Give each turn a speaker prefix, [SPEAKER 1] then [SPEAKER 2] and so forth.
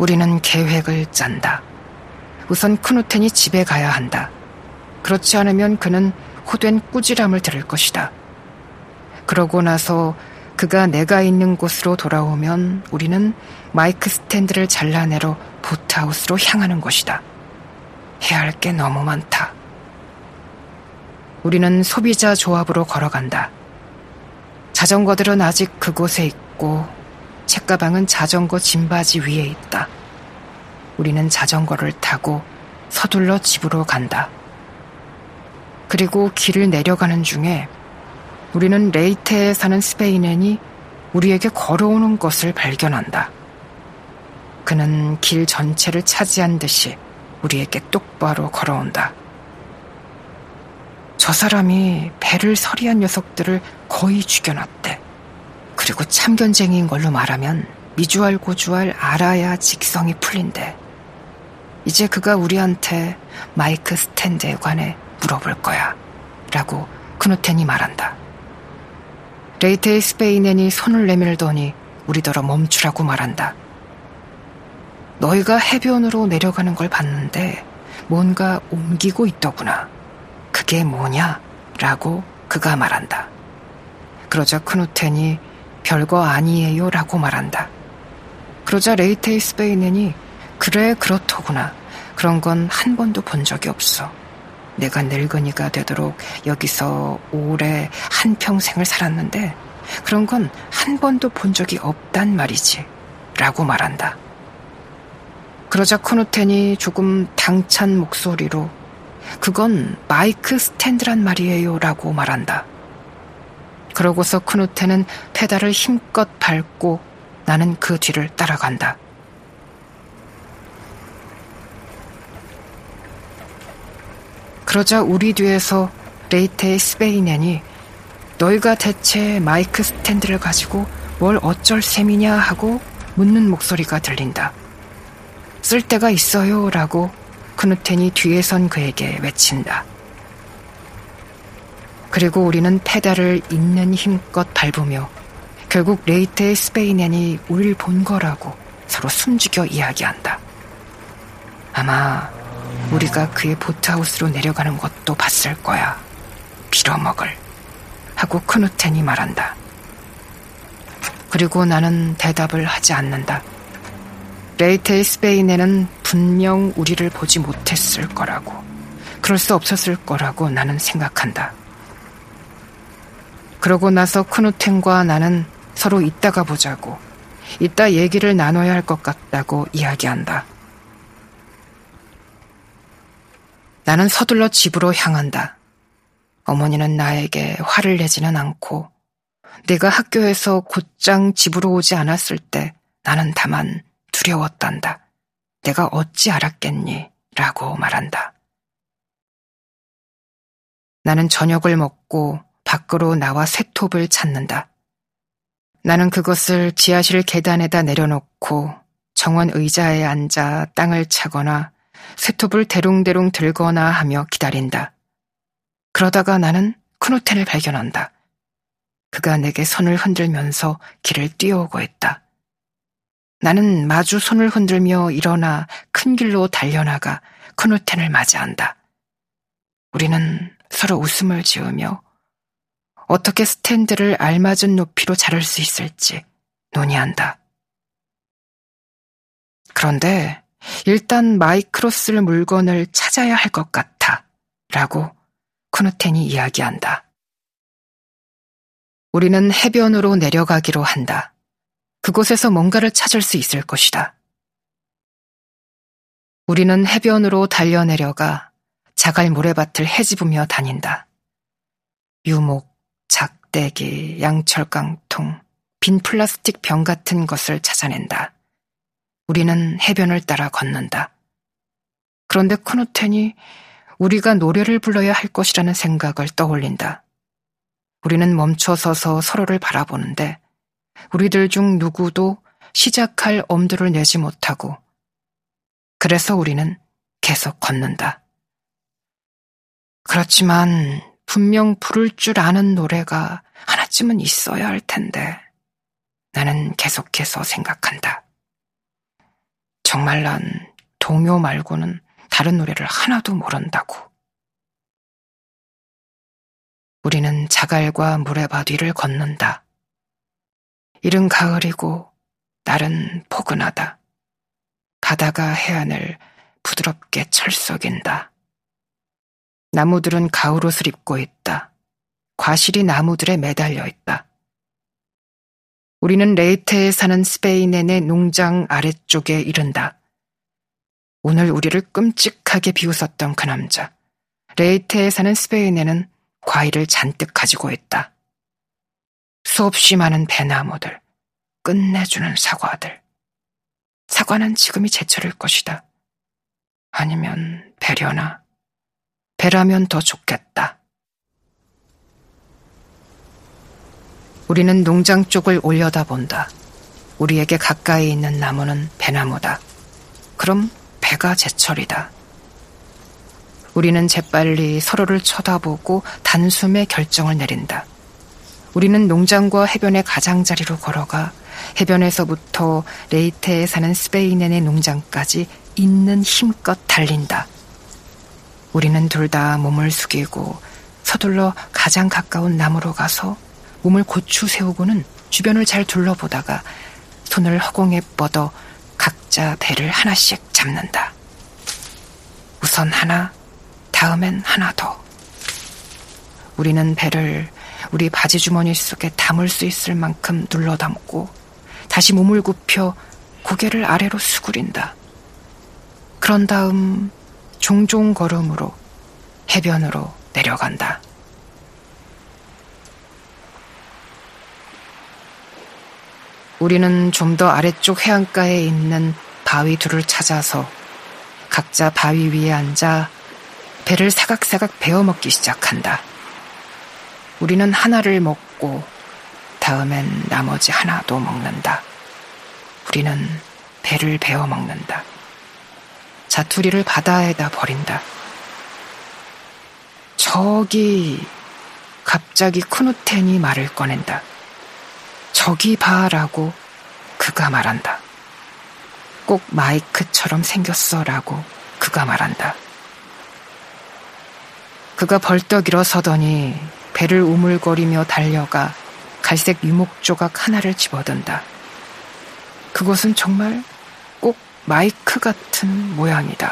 [SPEAKER 1] 우리는 계획을 짠다. 우선 크누텐이 집에 가야 한다. 그렇지 않으면 그는 호된 꾸지람을 들을 것이다. 그러고 나서 그가 내가 있는 곳으로 돌아오면 우리는 마이크 스탠드를 잘라내러 보트하우스로 향하는 것이다. 해야 할 게 너무 많다. 우리는 소비자 조합으로 걸어간다. 자전거들은 아직 그곳에 있고 책가방은 자전거 짐바지 위에 있다. 우리는 자전거를 타고 서둘러 집으로 간다. 그리고 길을 내려가는 중에 우리는 레이테에 사는 스페인인이 우리에게 걸어오는 것을 발견한다. 그는 길 전체를 차지한 듯이 우리에게 똑바로 걸어온다. 저 사람이 배를 서리한 녀석들을 거의 죽여놨대. 그리고 참견쟁이인 걸로 말하면 미주알 고주알 알아야 직성이 풀린대. 이제 그가 우리한테 마이크 스탠드에 관해 물어볼 거야. 라고 크누텐이 말한다. 레이테의 스페인엔이 손을 내밀더니 우리더러 멈추라고 말한다. 너희가 해변으로 내려가는 걸 봤는데 뭔가 옮기고 있더구나. 그게 뭐냐? 라고 그가 말한다. 그러자 크누텐이 별거 아니에요 라고 말한다. 그러자 레이테이 스페인엔이 그래 그렇더구나. 그런 건 한 번도 본 적이 없어. 내가 늙은이가 되도록 여기서 오래 한평생을 살았는데 그런 건 한 번도 본 적이 없단 말이지. 라고 말한다. 그러자 코누텐이 조금 당찬 목소리로 그건 마이크 스탠드란 말이에요. 라고 말한다. 그러고서 크누텐은 페달을 힘껏 밟고 나는 그 뒤를 따라간다. 그러자 우리 뒤에서 레이테의 스페인엔이 너희가 대체 마이크 스탠드를 가지고 뭘 어쩔 셈이냐 하고 묻는 목소리가 들린다. 쓸 데가 있어요 라고 크누텐이 뒤에 선 그에게 외친다. 그리고 우리는 페달을 있는 힘껏 밟으며 결국 레이테의 스페인엔이 우릴 본 거라고 서로 숨죽여 이야기한다. 아마 우리가 그의 보트하우스로 내려가는 것도 봤을 거야. 빌어먹을. 하고 크누텐이 말한다. 그리고 나는 대답을 하지 않는다. 레이테의 스페인에는 분명 우리를 보지 못했을 거라고, 그럴 수 없었을 거라고 나는 생각한다. 그러고 나서 크누텐과 나는 서로 이따가 보자고, 이따 얘기를 나눠야 할 것 같다고 이야기한다. 나는 서둘러 집으로 향한다. 어머니는 나에게 화를 내지는 않고 내가 학교에서 곧장 집으로 오지 않았을 때 나는 다만 두려웠단다. 내가 어찌 알았겠니? 라고 말한다. 나는 저녁을 먹고 밖으로 나와 쇠톱을 찾는다. 나는 그것을 지하실 계단에다 내려놓고 정원 의자에 앉아 땅을 차거나 쇠톱을 대롱대롱 들거나 하며 기다린다. 그러다가 나는 크노텐을 발견한다. 그가 내게 손을 흔들면서 길을 뛰어오고 있다. 나는 마주 손을 흔들며 일어나 큰 길로 달려나가 크노텐을 맞이한다. 우리는 서로 웃음을 지으며 어떻게 스탠드를 알맞은 높이로 자를 수 있을지 논의한다. 그런데 일단 마이크로 쓸 물건을 찾아야 할 것 같아. 라고 쿠누텐이 이야기한다. 우리는 해변으로 내려가기로 한다. 그곳에서 뭔가를 찾을 수 있을 것이다. 우리는 해변으로 달려 내려가 자갈 모래밭을 헤집으며 다닌다. 유목, 작대기, 양철깡통, 빈 플라스틱 병 같은 것을 찾아낸다. 우리는 해변을 따라 걷는다. 그런데 크누텐이 우리가 노래를 불러야 할 것이라는 생각을 떠올린다. 우리는 멈춰서서 서로를 바라보는데 우리들 중 누구도 시작할 엄두를 내지 못하고 그래서 우리는 계속 걷는다. 그렇지만 분명 부를 줄 아는 노래가 하나쯤은 있어야 할 텐데 나는 계속해서 생각한다. 정말 난 동요 말고는 다른 노래를 하나도 모른다고. 우리는 자갈과 모래바 뒤를 걷는다. 이른 가을이고 날은 포근하다. 바다가 해안을 부드럽게 철썩인다. 나무들은 가을옷을 입고 있다. 과실이 나무들에 매달려 있다. 우리는 레이테에 사는 스페인의 농장 아래쪽에 이른다. 오늘 우리를 끔찍하게 비웃었던 그 남자. 레이테에 사는 스페인에는 과일을 잔뜩 가지고 있다. 수없이 많은 배나무들, 끝내주는 사과들. 사과는 지금이 제철일 것이다. 아니면 배려나. 배라면 더 좋겠다. 우리는 농장 쪽을 올려다본다. 우리에게 가까이 있는 나무는 배나무다. 그럼 배가 제철이다. 우리는 재빨리 서로를 쳐다보고 단숨에 결정을 내린다. 우리는 농장과 해변의 가장자리로 걸어가 해변에서부터 레이테에 사는 스페인인의 농장까지 있는 힘껏 달린다. 우리는 둘 다 몸을 숙이고 서둘러 가장 가까운 나무로 가서 몸을 고추 세우고는 주변을 잘 둘러보다가 손을 허공에 뻗어 각자 배를 하나씩 잡는다. 우선 하나, 다음엔 하나 더. 우리는 배를 우리 바지 주머니 속에 담을 수 있을 만큼 눌러 담고 다시 몸을 굽혀 고개를 아래로 수그린다. 그런 다음 종종 걸음으로 해변으로 내려간다. 우리는 좀 더 아래쪽 해안가에 있는 바위 둘을 찾아서 각자 바위 위에 앉아 배를 사각사각 베어 먹기 시작한다. 우리는 하나를 먹고 다음엔 나머지 하나도 먹는다. 우리는 배를 베어 먹는다. 자투리를 바다에다 버린다. 저기 갑자기 크누텐이 말을 꺼낸다. 저기 봐라고 그가 말한다. 꼭 마이크처럼 생겼어라고 그가 말한다. 그가 벌떡 일어서더니 배를 우물거리며 달려가 갈색 유목 조각 하나를 집어든다. 그것은 정말 꼭 마이크 같은 모양이다.